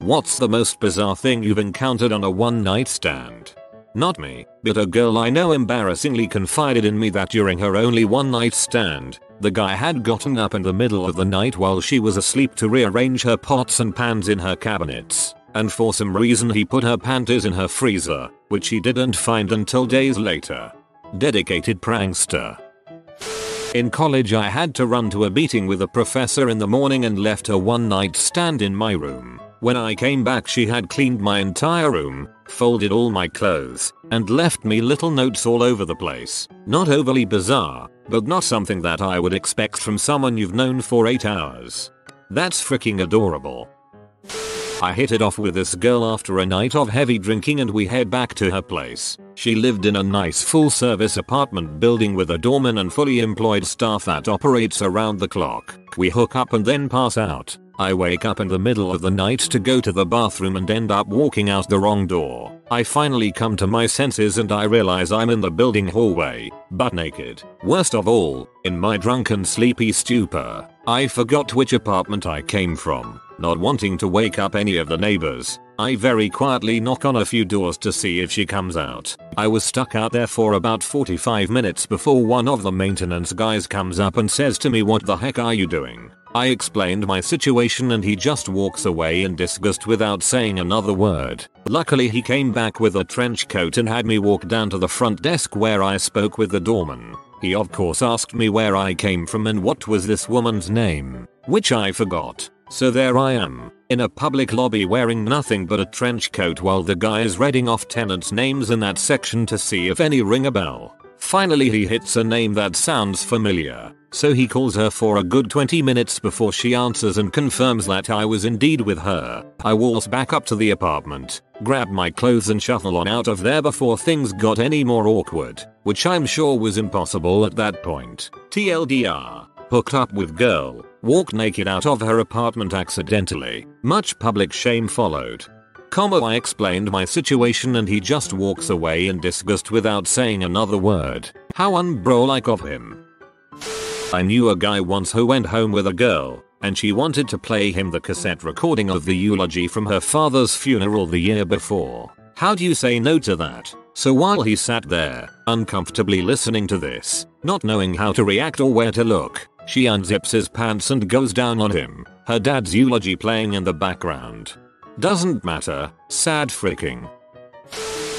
What's the most bizarre thing you've encountered on a one night stand? Not me, but a girl I know embarrassingly confided in me that during her only one night stand, the guy had gotten up in the middle of the night while she was asleep to rearrange her pots and pans in her cabinets, and for some reason he put her panties in her freezer, which he didn't find until days later. Dedicated prankster. In college I had to run to a meeting with a professor in the morning and left a one night stand in my room. When I came back she had cleaned my entire room, folded all my clothes, and left me little notes all over the place. Not overly bizarre, but not something that I would expect from someone you've known for 8 hours. That's freaking adorable. I hit it off with this girl after a night of heavy drinking and we head back to her place. She lived in a nice full service apartment building with a doorman and fully employed staff that operates around the clock. We hook up and then pass out. I wake up in the middle of the night to go to the bathroom and end up walking out the wrong door. I finally come to my senses and I realize I'm in the building hallway, butt naked. Worst of all, in my drunken sleepy stupor, I forgot which apartment I came from. Not wanting to wake up any of the neighbors, I very quietly knock on a few doors to see if she comes out. I was stuck out there for about 45 minutes before one of the maintenance guys comes up and says to me what the heck are you doing? I explained my situation and he just walks away in disgust without saying another word. Luckily he came back with a trench coat and had me walk down to the front desk where I spoke with the doorman. He of course asked me where I came from and what was this woman's name, which I forgot. So there I am, in a public lobby wearing nothing but a trench coat while the guy is reading off tenants' names in that section to see if any ring a bell. Finally he hits a name that sounds familiar, so he calls her for a good 20 minutes before she answers and confirms that I was indeed with her. I waltz back up to the apartment, grab my clothes and shuffle on out of there before things got any more awkward, which I'm sure was impossible at that point. TLDR, hooked up with girl, walked naked out of her apartment accidentally. Much public shame followed. Comma I explained my situation and he just walks away in disgust without saying another word. How unbro-like of him. I knew a guy once who went home with a girl, and she wanted to play him the cassette recording of the eulogy from her father's funeral the year before. How do you say no to that? So while he sat there, uncomfortably listening to this, not knowing how to react or where to look, she unzips his pants and goes down on him, her dad's eulogy playing in the background. Doesn't matter, sad freaking.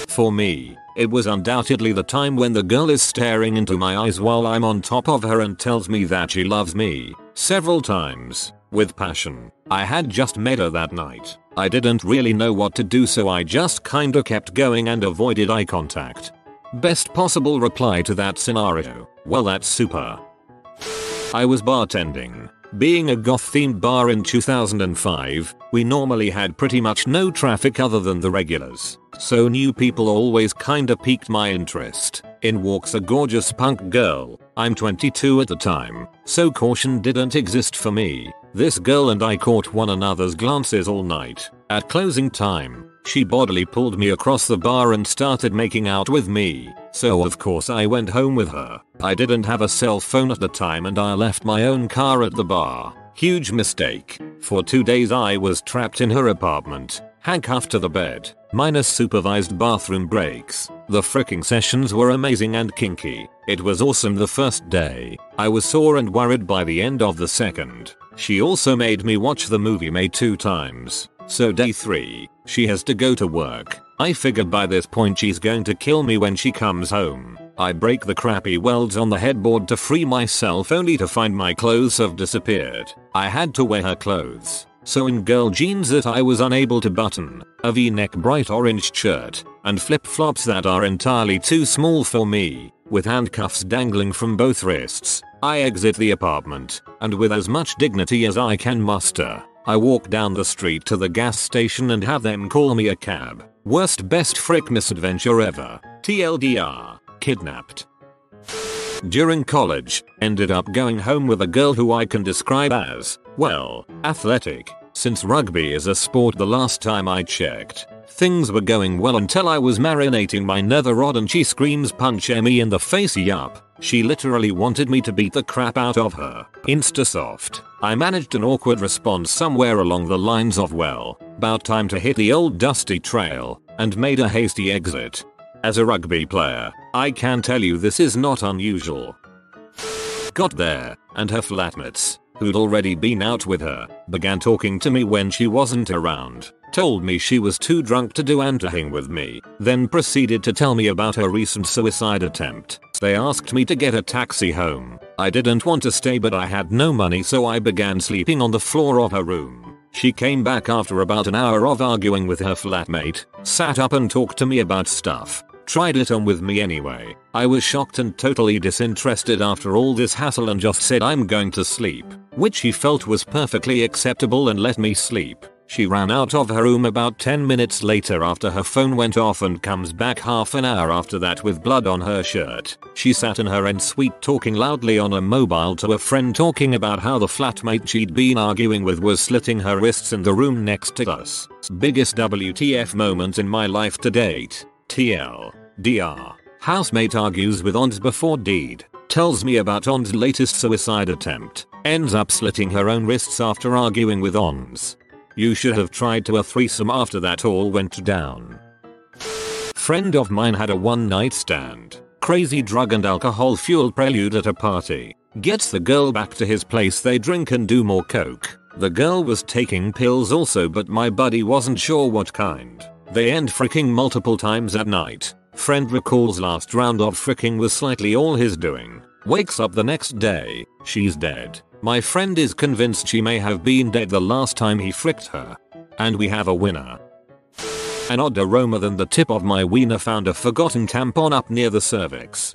For me, it was undoubtedly the time when the girl is staring into my eyes while I'm on top of her and tells me that she loves me, several times, with passion. I had just met her that night. I didn't really know what to do so I just kinda kept going and avoided eye contact. Best possible reply to that scenario. Well that's super. I was bartending. Being a goth themed bar in 2005, we normally had pretty much no traffic other than the regulars, so new people always kinda piqued my interest. In walks a gorgeous punk girl, I'm 22 at the time, so caution didn't exist for me. This girl and I caught one another's glances all night. At closing time, she bodily pulled me across the bar and started making out with me, so of course I went home with her. I didn't have a cell phone at the time and I left my own car at the bar. Huge mistake. For two days I was trapped in her apartment, handcuffed to the bed, minus supervised bathroom breaks. The fricking sessions were amazing and kinky. It was awesome the first day. I was sore and worried by the end of the second. She also made me watch the movie May two times. So day 3, she has to go to work. I figured by this point she's going to kill me when she comes home. I break the crappy welds on the headboard to free myself only to find my clothes have disappeared. I had to wear her clothes. So in girl jeans that I was unable to button, a v-neck bright orange shirt, and flip-flops that are entirely too small for me, with handcuffs dangling from both wrists, I exit the apartment, and with as much dignity as I can muster, I walk down the street to the gas station and have them call me a cab. Worst best frick misadventure ever. TLDR. Kidnapped. During college, ended up going home with a girl who I can describe as, well, athletic. Since rugby is a sport the last time I checked, things were going well until I was marinating my nether rod and she screams punch me in the face yup. She literally wanted me to beat the crap out of her. Instasoft. I managed an awkward response somewhere along the lines of well, about time to hit the old dusty trail, and made a hasty exit. As a rugby player, I can tell you this is not unusual. Got there, and her flatmates, who'd already been out with her, began talking to me when she wasn't around, told me she was too drunk to do anything with me, then proceeded to tell me about her recent suicide attempt. They asked me to get a taxi home. I didn't want to stay but I had no money so I began sleeping on the floor of her room. She came back after about an hour of arguing with her flatmate, sat up and talked to me about stuff, tried it on with me anyway. I was shocked and totally disinterested after all this hassle and just said I'm going to sleep, which he felt was perfectly acceptable and let me sleep. She ran out of her room about 10 minutes later after her phone went off and comes back half an hour after that with blood on her shirt. She sat in her ensuite talking loudly on a mobile to a friend talking about how the flatmate she'd been arguing with was slitting her wrists in the room next to us. Biggest WTF moment in my life to date. TL. DR. Housemate argues with Ons before deed. Tells me about Ons latest suicide attempt. Ends up slitting her own wrists after arguing with Ons. You should have tried to a threesome after that all went down. Friend of mine had a one night stand. Crazy drug and alcohol fueled prelude at a party. Gets the girl back to his place they drink and do more coke. The girl was taking pills also but my buddy wasn't sure what kind. They end fricking multiple times at night. Friend recalls last round of fricking was slightly all his doing. Wakes up the next day, she's dead. My friend is convinced she may have been dead the last time he fricked her. And we have a winner. An odd aroma than the tip of my wiener found a forgotten tampon up near the cervix.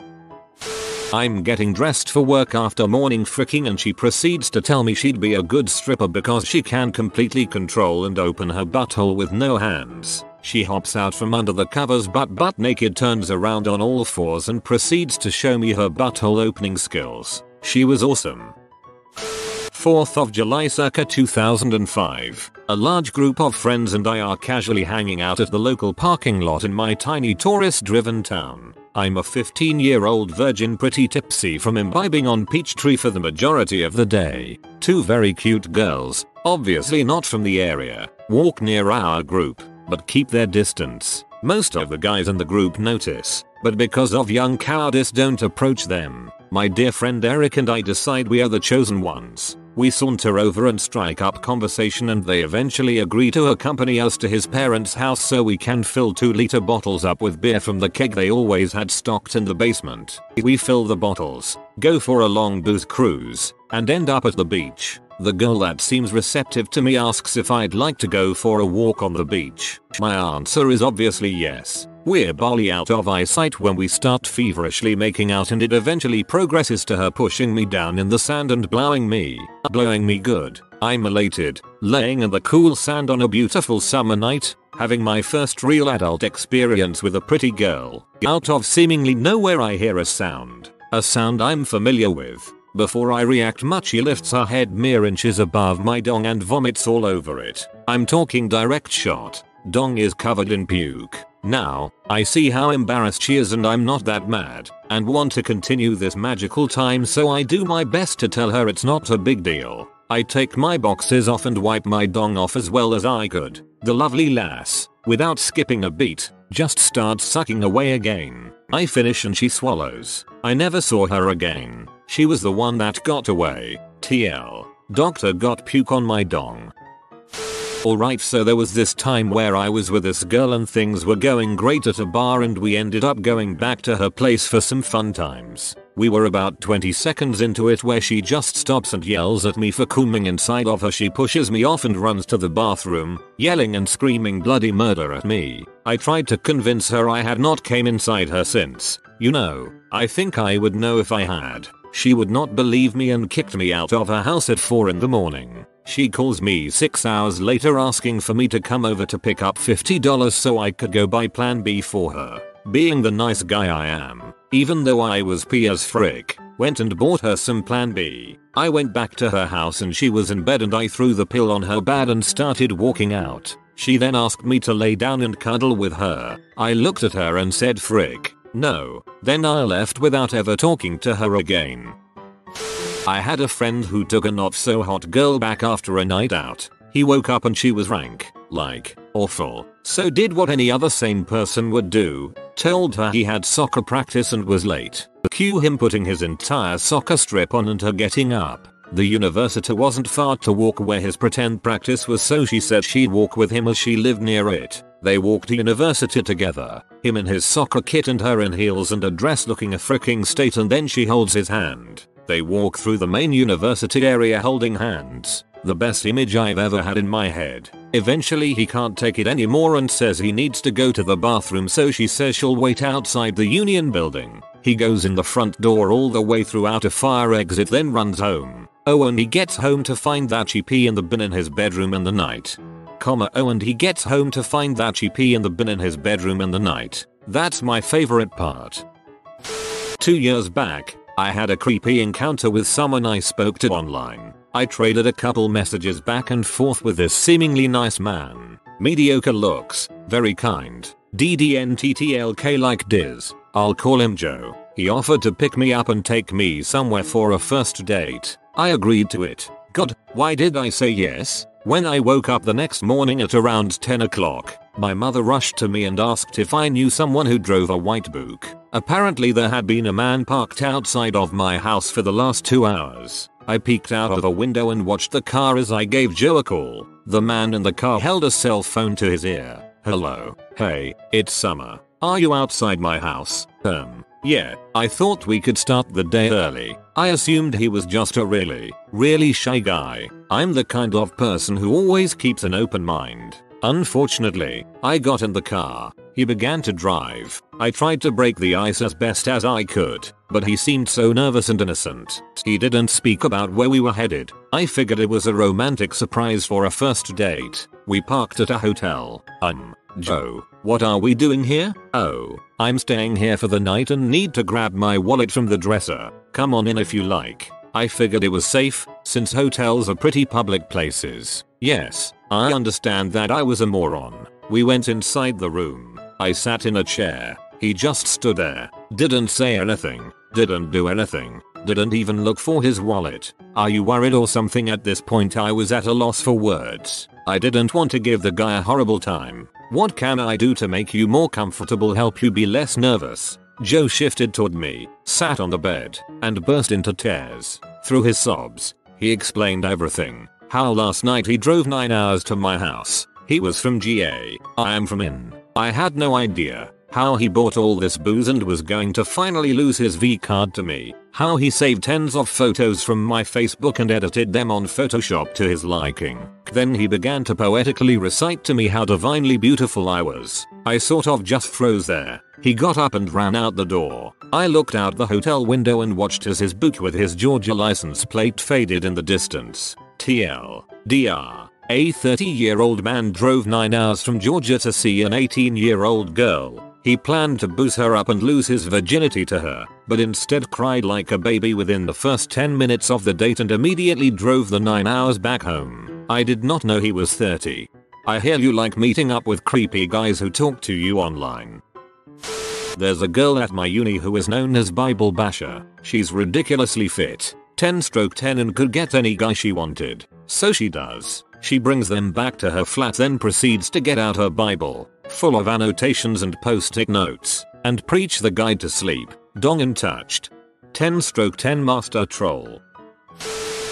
I'm getting dressed for work after morning fricking and she proceeds to tell me she'd be a good stripper because she can completely control and open her butthole with no hands. She hops out from under the covers but butt naked turns around on all fours and proceeds to show me her butthole opening skills. She was awesome. 4th of July circa 2005. A large group of friends and I are casually hanging out at the local parking lot in my tiny tourist driven town. I'm a 15 year old virgin pretty tipsy from imbibing on Peachtree for the majority of the day. Two very cute girls, obviously not from the area, walk near our group, but keep their distance. Most of the guys in the group notice, but because of young cowardice don't approach them. My dear friend Eric and I decide we are the chosen ones. We saunter over and strike up conversation and they eventually agree to accompany us to his parents' house so we can fill 2 liter bottles up with beer from the keg they always had stocked in the basement. We fill the bottles, go for a long booze cruise, and end up at the beach. The girl that seems receptive to me asks if I'd like to go for a walk on the beach. My answer is obviously yes. We're barely out of eyesight when we start feverishly making out and it eventually progresses to her pushing me down in the sand and blowing me. Blowing me good. I'm elated, laying in the cool sand on a beautiful summer night, having my first real adult experience with a pretty girl. Out of seemingly nowhere I hear a sound. A sound I'm familiar with. Before I react much she lifts her head mere inches above my dong and vomits all over it. I'm talking direct shot. Dong is covered in puke. Now, I see how embarrassed she is and I'm not that mad, and want to continue this magical time so I do my best to tell her it's not a big deal. I take my boxes off and wipe my dong off as well as I could. The lovely lass, without skipping a beat, just starts sucking away again. I finish and she swallows. I never saw her again. She was the one that got away. TL. Doctor got puke on my dong. Alright so there was this time where I was with this girl and things were going great at a bar and we ended up going back to her place for some fun times. We were about 20 seconds into it where she just stops and yells at me for coming inside of her she pushes me off and runs to the bathroom, yelling and screaming bloody murder at me. I tried to convince her I had not came inside her since. You know, I think I would know if I had. She would not believe me and kicked me out of her house at 4 in the morning. She calls me 6 hours later asking for me to come over to pick up $50 so I could go buy plan B for her. Being the nice guy I am, even though I was p as frick, went and bought her some plan B. I went back to her house and she was in bed and I threw the pill on her bed and started walking out. She then asked me to lay down and cuddle with her. I looked at her and said frick, no. Then I left without ever talking to her again. I had a friend who took a not so hot girl back after a night out. He woke up and she was rank, like, awful. So did what any other sane person would do. Told her he had soccer practice and was late. Cue him putting his entire soccer strip on and her getting up. The university wasn't far to walk where his pretend practice was so she said she'd walk with him as she lived near it. They walked to university together, him in his soccer kit and her in heels and a dress looking a freaking state and then she holds his hand. They walk through the main university area holding hands. The best image I've ever had in my head. Eventually he can't take it anymore and says he needs to go to the bathroom so she says she'll wait outside the union building. He goes in the front door all the way throughout a fire exit then runs home. Oh and he gets home to find that she pee in the bin in his bedroom in the night. Comma oh and he gets home to find that she pee in the bin in his bedroom in the night. That's my favorite part. Two years back, I had a creepy encounter with someone I spoke to online. I traded a couple messages back and forth with this seemingly nice man. Mediocre looks, very kind. DDNTTLK like Diz. I'll call him Joe. He offered to pick me up and take me somewhere for a first date. I agreed to it. God, why did I say yes? When I woke up the next morning at around 10 o'clock, my mother rushed to me and asked if I knew someone who drove a white book. Apparently there had been a man parked outside of my house for the last two hours. I peeked out of a window and watched the car as I gave Joe a call. The man in the car held a cell phone to his ear. Hello. Hey, it's summer. Are you outside my house? Um, yeah, I thought we could start the day early. I assumed he was just a really, really shy guy. I'm the kind of person who always keeps an open mind. Unfortunately, I got in the car. He began to drive. I tried to break the ice as best as I could, but he seemed so nervous and innocent. He didn't speak about where we were headed. I figured it was a romantic surprise for a first date. We parked at a hotel. Um, Joe, what are we doing here? Oh, I'm staying here for the night and need to grab my wallet from the dresser. Come on in if you like. I figured it was safe, since hotels are pretty public places. Yes, I understand that I was a moron. We went inside the room. I sat in a chair. He just stood there. Didn't say anything. Didn't do anything. Didn't even look for his wallet. Are you worried or something at this point I was at a loss for words. I didn't want to give the guy a horrible time. What can I do to make you more comfortable help you be less nervous? Joe shifted toward me, sat on the bed, and burst into tears. Through his sobs, he explained everything. How last night he drove 9 hours to my house. He was from GA. I am from IN. I had no idea how he bought all this booze and was going to finally lose his V card to me. How he saved tens of photos from my Facebook and edited them on Photoshop to his liking. Then he began to poetically recite to me how divinely beautiful I was. I sort of just froze there. He got up and ran out the door. I looked out the hotel window and watched as his book with his Georgia license plate faded in the distance. TL. DR. A 30 year old man drove 9 hours from Georgia to see an 18 year old girl. He planned to booze her up and lose his virginity to her, but instead cried like a baby within the first 10 minutes of the date and immediately drove the 9 hours back home. I did not know he was 30. I hear you like meeting up with creepy guys who talk to you online. There's a girl at my uni who is known as Bible Basher. She's ridiculously fit, 10 stroke 10 and could get any guy she wanted. So she does. She brings them back to her flat then proceeds to get out her Bible, full of annotations and post-it notes, and preach the guide to sleep, dong and touched. 10 stroke 10 master troll.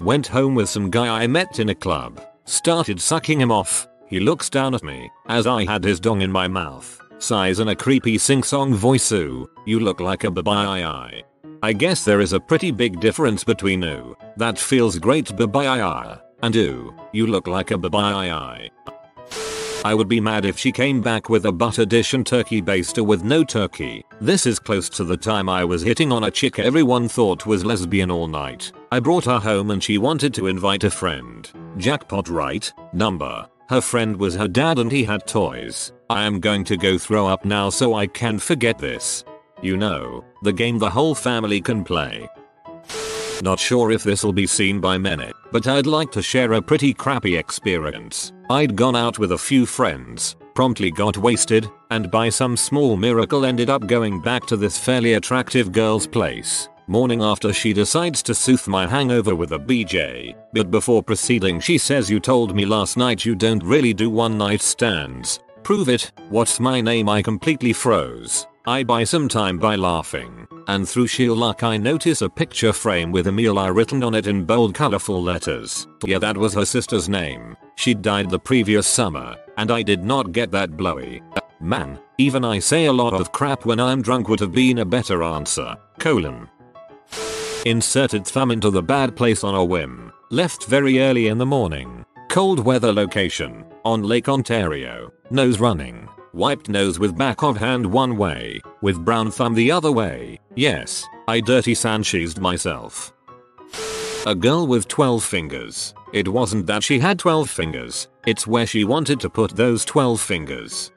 Went home with some guy I met in a club, started sucking him off, he looks down at me, as I had his dong in my mouth, sighs in a creepy sing-song voice ooh, you look like a babai. I guess there is a pretty big difference between ooh, that feels great babai and ooh, you look like a babai. I would be mad if she came back with a butter dish and turkey baster with no turkey. This is close to the time I was hitting on a chick everyone thought was lesbian all night. I brought her home and she wanted to invite a friend. Jackpot right? Number. Her friend was her dad and he had toys. I am going to go throw up now so I can forget this. You know, the game the whole family can play. Not sure if this'll be seen by many, but I'd like to share a pretty crappy experience. I'd gone out with a few friends, promptly got wasted, and by some small miracle ended up going back to this fairly attractive girl's place. Morning after she decides to soothe my hangover with a BJ, but before proceeding she says you told me last night you don't really do one night stands. Prove it, what's my name I completely froze. I buy some time by laughing, and through sheer luck I notice a picture frame with Amelia written on it in bold colorful letters. Yeah that was her sister's name. She died the previous summer, and I did not get that blowy. Man, even I say a lot of crap when I'm drunk would have been a better answer. Colon. Inserted thumb into the bad place on a whim. Left very early in the morning. Cold weather location. On Lake Ontario. Nose running. Wiped nose with back of hand one way, with brown thumb the other way. Yes, I dirty Sanchezed myself. A girl with 12 fingers. It wasn't that she had 12 fingers, it's where she wanted to put those 12 fingers.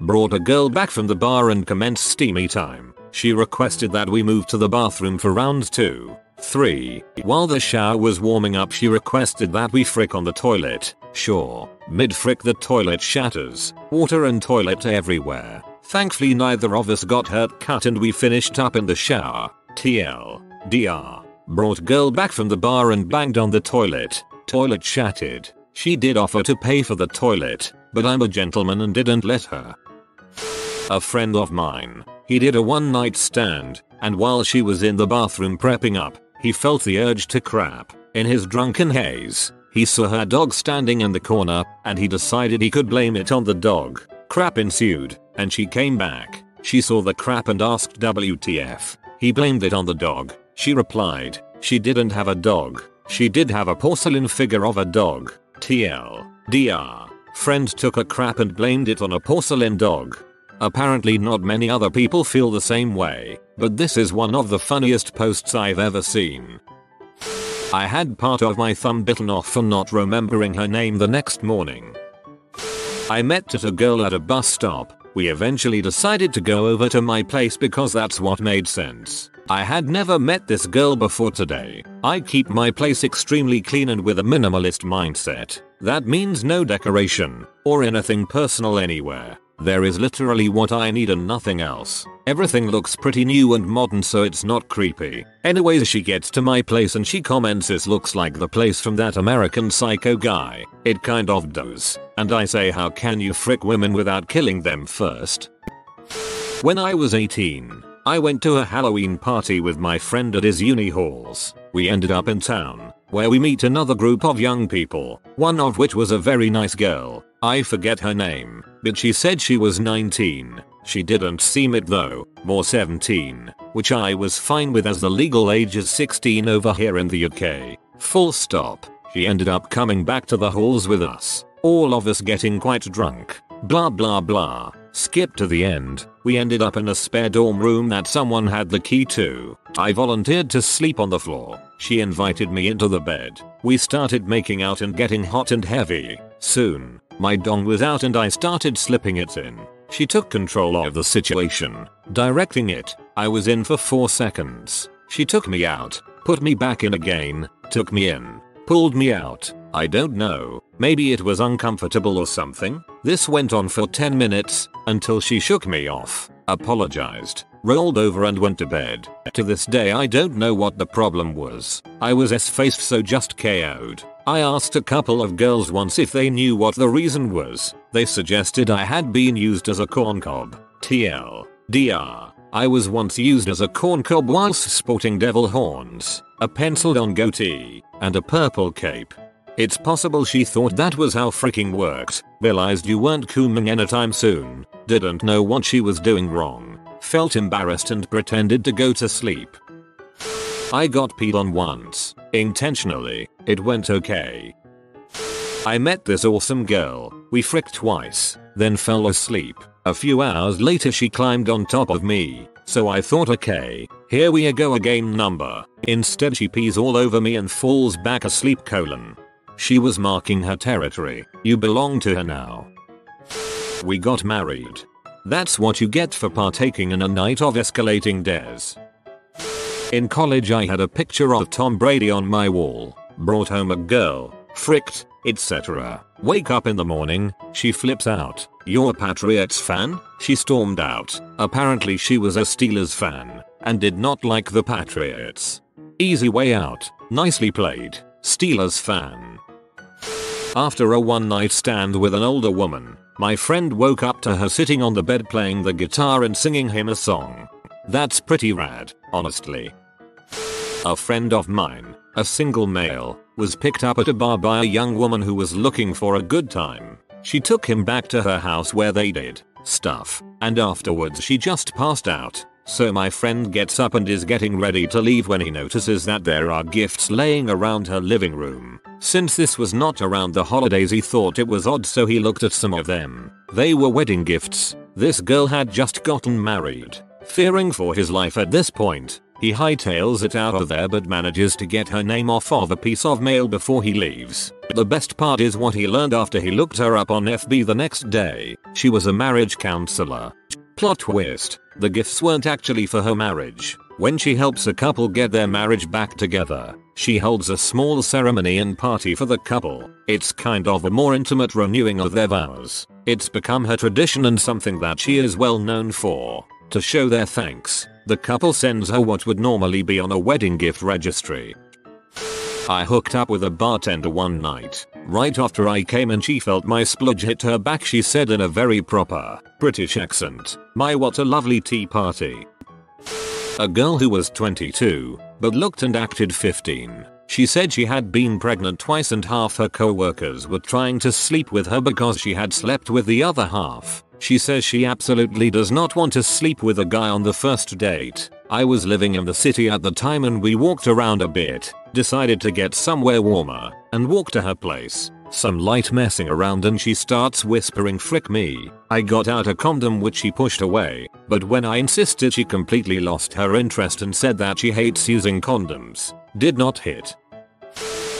Brought a girl back from the bar and commenced steamy time. She requested that we move to the bathroom for round 2. 3. While the shower was warming up she requested that we frick on the toilet. Sure, mid frick the toilet shatters, water and toilet everywhere. Thankfully neither of us got hurt cut and we finished up in the shower. TL. DR. Brought girl back from the bar and banged on the toilet. Toilet shattered. She did offer to pay for the toilet, but I'm a gentleman and didn't let her. A friend of mine. He did a one night stand, and while she was in the bathroom prepping up, he felt the urge to crap. In his drunken haze, he saw her dog standing in the corner, and he decided he could blame it on the dog. Crap ensued, and she came back. She saw the crap and asked WTF. He blamed it on the dog. She replied, she didn't have a dog. She did have a porcelain figure of a dog. TL. DR. Friend took a crap and blamed it on a porcelain dog. Apparently not many other people feel the same way, but this is one of the funniest posts I've ever seen. I had part of my thumb bitten off for not remembering her name the next morning. I met at a girl at a bus stop. We eventually decided to go over to my place because that's what made sense. I had never met this girl before today. I keep my place extremely clean and with a minimalist mindset. That means no decoration or anything personal anywhere. There is literally what I need and nothing else. Everything looks pretty new and modern so it's not creepy. Anyways she gets to my place and she comments this looks like the place from that American Psycho guy. It kind of does. And I say how can you frick women without killing them first? When I was 18, I went to a Halloween party with my friend at his uni halls. We ended up in town, where we meet another group of young people, one of which was a very nice girl. I forget her name, but she said she was 19. She didn't seem it though, more 17, which I was fine with as the legal age is 16 over here in the UK. Full stop. She ended up coming back to the halls with us, all of us getting quite drunk. Blah blah blah. Skip to the end. We ended up in a spare dorm room that someone had the key to. I volunteered to sleep on the floor. She invited me into the bed. We started making out and getting hot and heavy. Soon, my dong was out and I started slipping it in. She took control of the situation, directing it. I was in for 4 seconds. She took me out, put me back in again, took me in, pulled me out. I don't know, maybe it was uncomfortable or something. This went on for 10 minutes, until she shook me off, apologized, rolled over and went to bed. To this day I don't know what the problem was. I was S-faced so just KO'd. I asked a couple of girls once if they knew what the reason was. They suggested I had been used as a corncob. TL. DR. I was once used as a corn cob whilst sporting devil horns, a penciled on goatee, and a purple cape. It's possible she thought that was how freaking worked, realized you weren't cooming anytime soon, didn't know what she was doing wrong, felt embarrassed and pretended to go to sleep. I got peed on once, intentionally, it went okay. I met this awesome girl, we fricked twice, then fell asleep. A few hours later she climbed on top of me, so I thought okay, here we go again number. Instead she pees all over me and falls back asleep colon. She was marking her territory. You belong to her now. We got married. That's what you get for partaking in a night of escalating dares. In college I had a picture of Tom Brady on my wall. Brought home a girl. Fricked, etc. Wake up in the morning, she flips out. You're a Patriots fan? She stormed out. Apparently she was a Steelers fan and did not like the Patriots. Easy way out. Nicely played. Steelers fan. After a one night stand with an older woman, my friend woke up to her sitting on the bed playing the guitar and singing him a song. That's pretty rad, honestly. A friend of mine, a single male, was picked up at a bar by a young woman who was looking for a good time. She took him back to her house where they did stuff, and afterwards she just passed out. So my friend gets up and is getting ready to leave when he notices that there are gifts laying around her living room. Since this was not around the holidays he thought it was odd so he looked at some of them. They were wedding gifts. This girl had just gotten married. Fearing for his life at this point, he hightails it out of there but manages to get her name off of a piece of mail before he leaves. The best part is what he learned after he looked her up on FB the next day. She was a marriage counselor. Plot twist, the gifts weren't actually for her marriage. When she helps a couple get their marriage back together, she holds a small ceremony and party for the couple. It's kind of a more intimate renewing of their vows. It's become her tradition and something that she is well known for. To show their thanks, the couple sends her what would normally be on a wedding gift registry. I hooked up with a bartender one night. Right after I came and she felt my splodge hit her back she said in a very proper British accent. My what a lovely tea party. A girl who was 22, but looked and acted 15. She said she had been pregnant twice and half her co-workers were trying to sleep with her because she had slept with the other half. She says she absolutely does not want to sleep with a guy on the first date. I was living in the city at the time and we walked around a bit, decided to get somewhere warmer, and walked to her place. Some light messing around and she starts whispering frick me. I got out a condom which she pushed away, but when I insisted she completely lost her interest and said that she hates using condoms. Did not hit.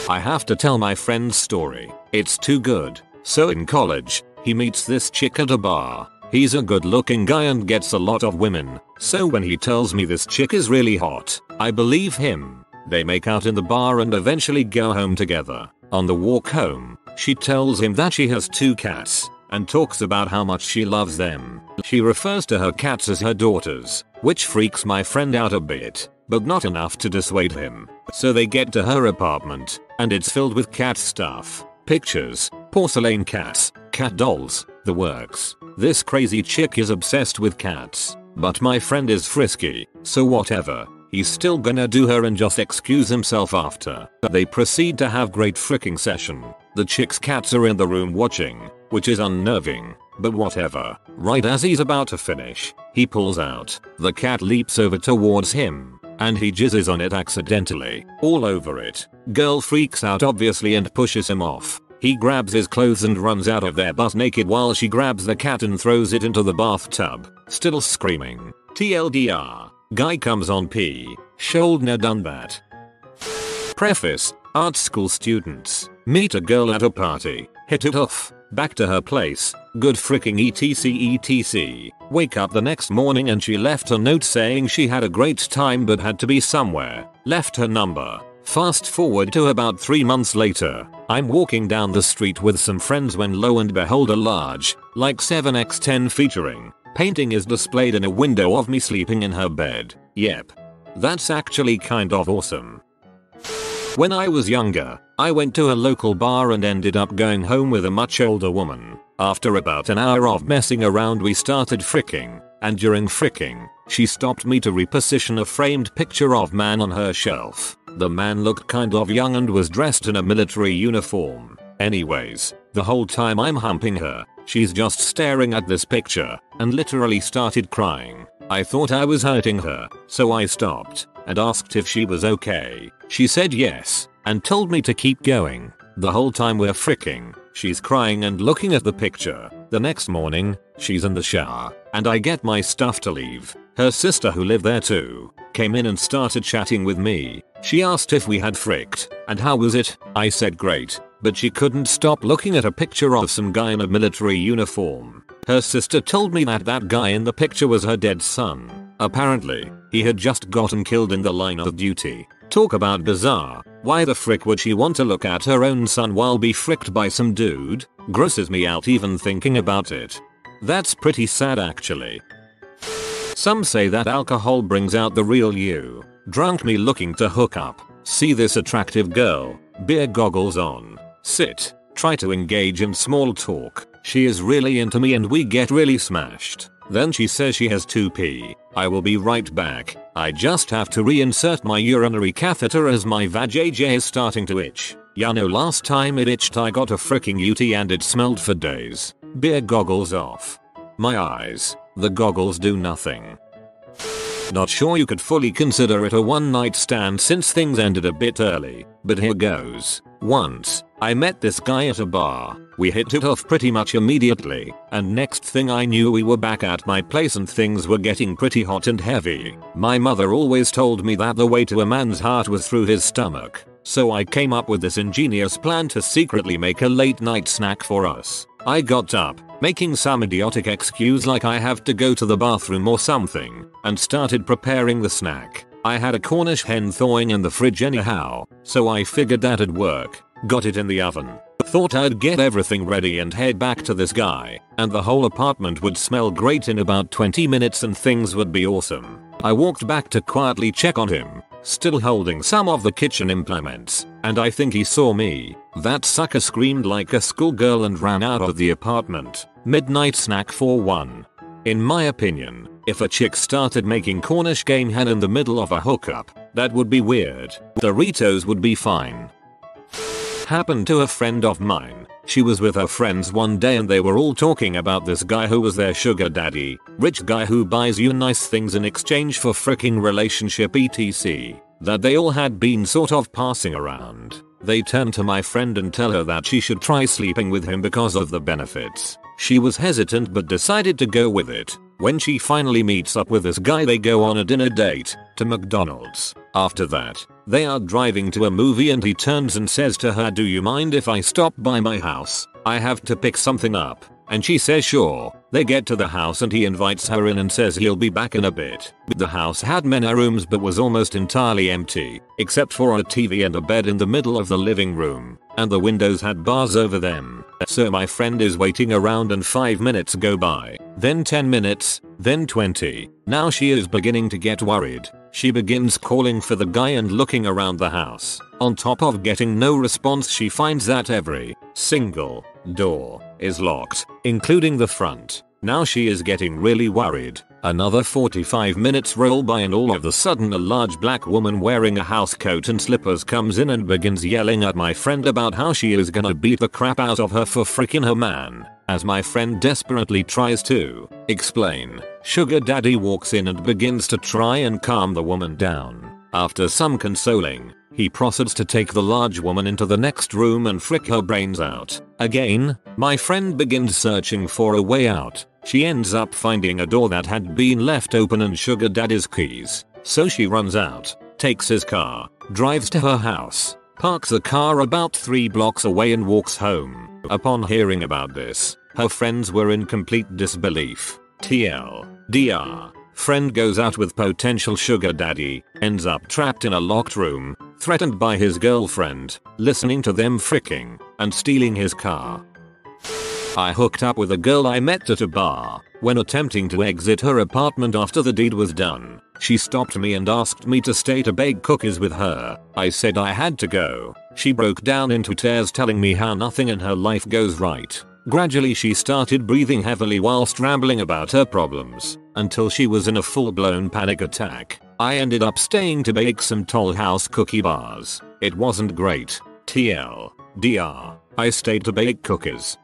I have to tell my friend's story. It's too good. So in college, he meets this chick at a bar. He's a good looking guy and gets a lot of women. So when he tells me this chick is really hot, I believe him. They make out in the bar and eventually go home together. On the walk home, she tells him that she has two cats and talks about how much she loves them. She refers to her cats as her daughters, which freaks my friend out a bit, but not enough to dissuade him. So they get to her apartment, and it's filled with cat stuff, pictures, porcelain cats, cat dolls, the works. This crazy chick is obsessed with cats, but my friend is frisky, so whatever. He's still gonna do her and just excuse himself after. They proceed to have great freaking session. The chick's cats are in the room watching, which is unnerving, but whatever. Right as he's about to finish, he pulls out. The cat leaps over towards him, and he jizzes on it accidentally, all over it. Girl freaks out obviously and pushes him off. He grabs his clothes and runs out of there butt naked while she grabs the cat and throws it into the bathtub, still screaming. TLDR. Guy comes on P. Shoulder done that. Preface. Art school students. Meet a girl at a party. Hit it off. Back to her place. Good freaking etc etc. Wake up the next morning and she left a note saying she had a great time but had to be somewhere. Left her number. Fast forward to about 3 months later, I'm walking down the street with some friends when lo and behold a large, like 7x10 featuring, painting is displayed in a window of me sleeping in her bed. Yep. That's actually kind of awesome. When I was younger, I went to a local bar and ended up going home with a much older woman. After about an hour of messing around we started fricking, and during fricking, she stopped me to reposition a framed picture of man on her shelf. The man looked kind of young and was dressed in a military uniform. Anyways, the whole time I'm humping her, she's just staring at this picture and literally started crying. I thought I was hurting her, so I stopped and asked if she was okay. She said yes and told me to keep going. The whole time we're fricking, she's crying and looking at the picture. The next morning, she's in the shower and I get my stuff to leave. Her sister who lived there too, came in and started chatting with me. She asked if we had fricked, and how was it? I said great, but she couldn't stop looking at a picture of some guy in a military uniform. Her sister told me that that guy in the picture was her dead son. Apparently, he had just gotten killed in the line of duty. Talk about bizarre. Why the frick would she want to look at her own son while be fricked by some dude? Grosses me out even thinking about it. That's pretty sad actually. Some say that alcohol brings out the real you. Drunk me looking to hook up. See this attractive girl. Beer goggles on. Sit. Try to engage in small talk. She is really into me and we get really smashed. Then she says she has 2p. I will be right back. I just have to reinsert my urinary catheter as my vajayjay is starting to itch. Ya know last time it itched I got a freaking UT and it smelled for days. Beer goggles off. My eyes. The goggles do nothing. Not sure you could fully consider it a one night stand since things ended a bit early, but here goes. Once, I met this guy at a bar. We hit it off pretty much immediately, and next thing I knew we were back at my place and things were getting pretty hot and heavy. My mother always told me that the way to a man's heart was through his stomach, so I came up with this ingenious plan to secretly make a late night snack for us. I got up, making some idiotic excuse like I have to go to the bathroom or something, and started preparing the snack. I had a Cornish hen thawing in the fridge anyhow, so I figured that'd work. Got it in the oven. Thought I'd get everything ready and head back to this guy, and the whole apartment would smell great in about 20 minutes and things would be awesome. I walked back to quietly check on him, still holding some of the kitchen implements, and I think he saw me. That sucker screamed like a schoolgirl and ran out of the apartment. Midnight snack for one. In my opinion, if a chick started making Cornish game hen in the middle of a hookup, that would be weird. Doritos would be fine. Happened to a friend of mine. She was with her friends one day and they were all talking about this guy who was their sugar daddy. Rich guy who buys you nice things in exchange for freaking relationship etc. That they all had been sort of passing around. They turn to my friend and tell her that she should try sleeping with him because of the benefits. She was hesitant but decided to go with it. When she finally meets up with this guy they go on a dinner date to McDonald's. After that, they are driving to a movie and he turns and says to her do you mind if I stop by my house? I have to pick something up. And she says sure. They get to the house and he invites her in and says he'll be back in a bit. The house had many rooms but was almost entirely empty, except for a TV and a bed in the middle of the living room, and the windows had bars over them. So my friend is waiting around and 5 minutes go by, then 10 minutes, then 20. Now she is beginning to get worried. She begins calling for the guy and looking around the house. On top of getting no response she finds that every single door is locked, including the front. Now she is getting really worried. Another 45 minutes roll by and all of a sudden a large black woman wearing a house coat and slippers comes in and begins yelling at my friend about how she is gonna beat the crap out of her for freaking her man. As my friend desperately tries to explain, Sugar Daddy walks in and begins to try and calm the woman down. After some consoling, he proceeds to take the large woman into the next room and frick her brains out. Again, my friend begins searching for a way out. She ends up finding a door that had been left open and Sugar Daddy's keys. So she runs out, takes his car, drives to her house, parks the car about 3 blocks away and walks home. Upon hearing about this, her friends were in complete disbelief. TL. DR. Friend goes out with potential sugar daddy, ends up trapped in a locked room, threatened by his girlfriend, listening to them fricking, and stealing his car. I hooked up with a girl I met at a bar. When attempting to exit her apartment after the deed was done, she stopped me and asked me to stay to bake cookies with her. I said I had to go. She broke down into tears telling me how nothing in her life goes right. Gradually she started breathing heavily whilst rambling about her problems, until she was in a full-blown panic attack. I ended up staying to bake some Toll House cookie bars. It wasn't great. TL. DR. I stayed to bake cookies.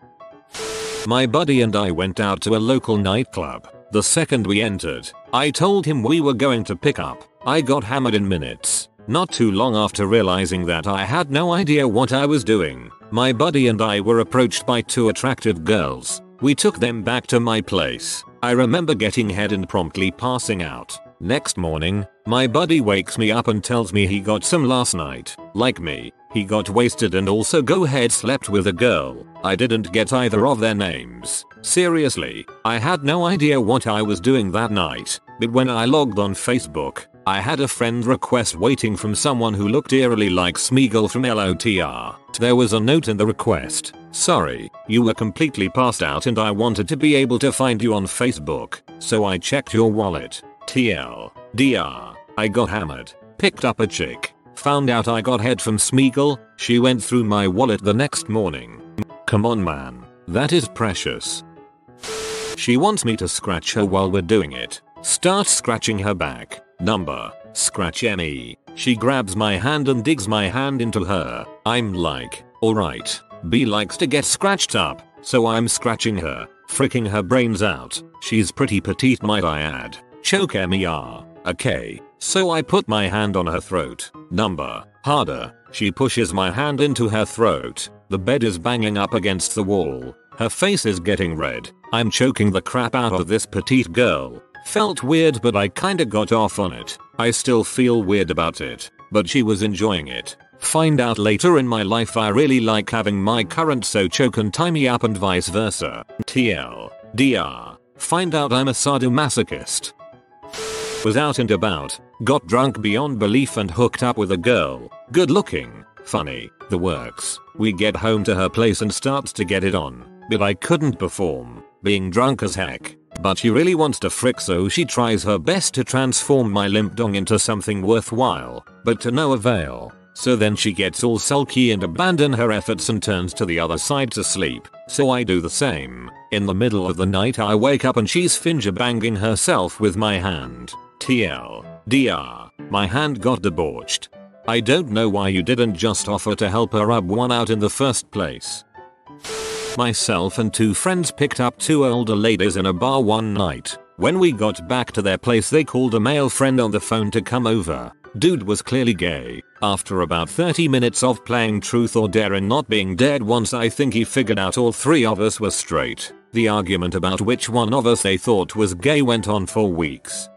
My buddy and I went out to a local nightclub. The second we entered, I told him we were going to pick up. I got hammered in minutes. Not too long after realizing that I had no idea what I was doing, my buddy and I were approached by two attractive girls. We took them back to my place. I remember getting head and promptly passing out. Next morning, my buddy wakes me up and tells me he got some last night. Like me, he got wasted and also go ahead slept with a girl. I didn't get either of their names. Seriously, I had no idea what I was doing that night, but when I logged on Facebook, I had a friend request waiting from someone who looked eerily like Smeagol from LOTR. There was a note in the request. Sorry, you were completely passed out and I wanted to be able to find you on Facebook, so I checked your wallet. TL. DR. I got hammered. Picked up a chick. Found out I got head from Smeagol. She went through my wallet the next morning. Come on man. That is precious. She wants me to scratch her while we're doing it. Start scratching her back. Number. Scratch ME. She grabs my hand and digs my hand into her. I'm like, alright. B likes to get scratched up, so I'm scratching her, freaking her brains out. She's pretty petite might I add. Choke MER. Okay. So I put my hand on her throat. Number. Harder. She pushes my hand into her throat. The bed is banging up against the wall. Her face is getting red. I'm choking the crap out of this petite girl. Felt weird but I kinda got off on it. I still feel weird about it. But she was enjoying it. Find out later in my life I really like having my current so choke and tie me up and vice versa. TL. DR. Find out I'm a sadomasochist. Was out and about, got drunk beyond belief and hooked up with a girl. Good looking, funny, the works. We get home to her place and starts to get it on. But I couldn't perform, being drunk as heck. But she really wants to frick so she tries her best to transform my limp dong into something worthwhile, but to no avail. So then she gets all sulky and abandon her efforts and turns to the other side to sleep. So I do the same. In the middle of the night I wake up and she's finger banging herself with my hand. TL. DR. My hand got debauched. I don't know why you didn't just offer to help her rub one out in the first place. Myself and two friends picked up two older ladies in a bar one night. When we got back to their place they called a male friend on the phone to come over. Dude was clearly gay. After about 30 minutes of playing truth or dare and not being dead once I think he figured out all three of us were straight. The argument about which one of us they thought was gay went on for weeks.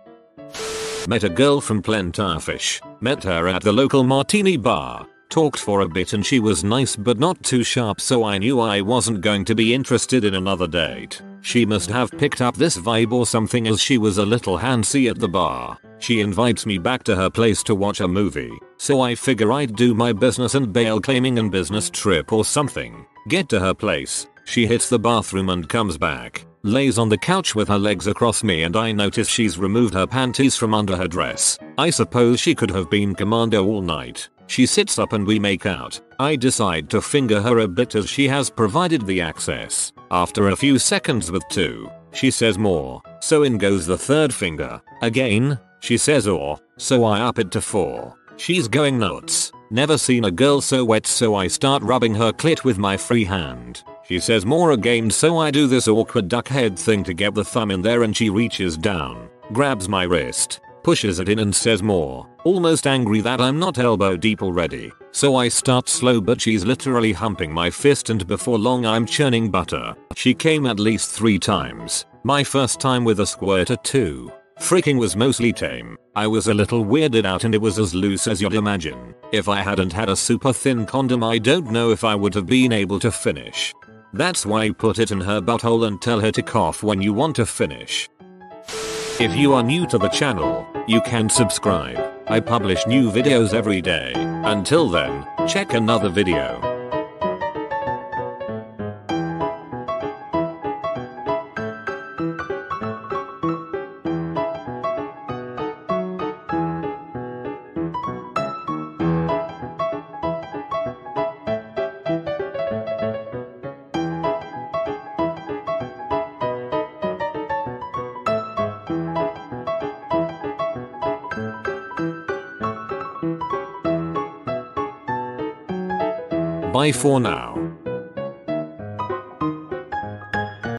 Met a girl from Plenty of Fish. Met her at the local martini bar. Talked for a bit and she was nice but not too sharp so I knew I wasn't going to be interested in another date. She must have picked up this vibe or something as she was a little handsy at the bar. She invites me back to her place to watch a movie, so I figure I'd do my business and bail claiming an business trip or something. Get to her place, she hits the bathroom and comes back, lays on the couch with her legs across me and I notice she's removed her panties from under her dress. I suppose she could have been commando all night. She sits up and we make out. I decide to finger her a bit as she has provided the access. After a few seconds with two, she says more, so in goes the third finger. Again, she says or, so I up it to 4. She's going nuts. Never seen a girl so wet so I start rubbing her clit with my free hand. She says more again so I do this awkward duck head thing to get the thumb in there and she reaches down, grabs my wrist, pushes it in and says more, almost angry that I'm not elbow deep already. So I start slow but she's literally humping my fist and before long I'm churning butter. She came at least 3 times. My first time with a squirter too. Freaking was mostly tame. I was a little weirded out and it was as loose as you'd imagine. If I hadn't had a super thin condom I don't know if I would have been able to finish. That's why put it in her butthole and tell her to cough when you want to finish. If you are new to the channel, you can subscribe. I publish new videos every day. Until then, check another video. Bye for now.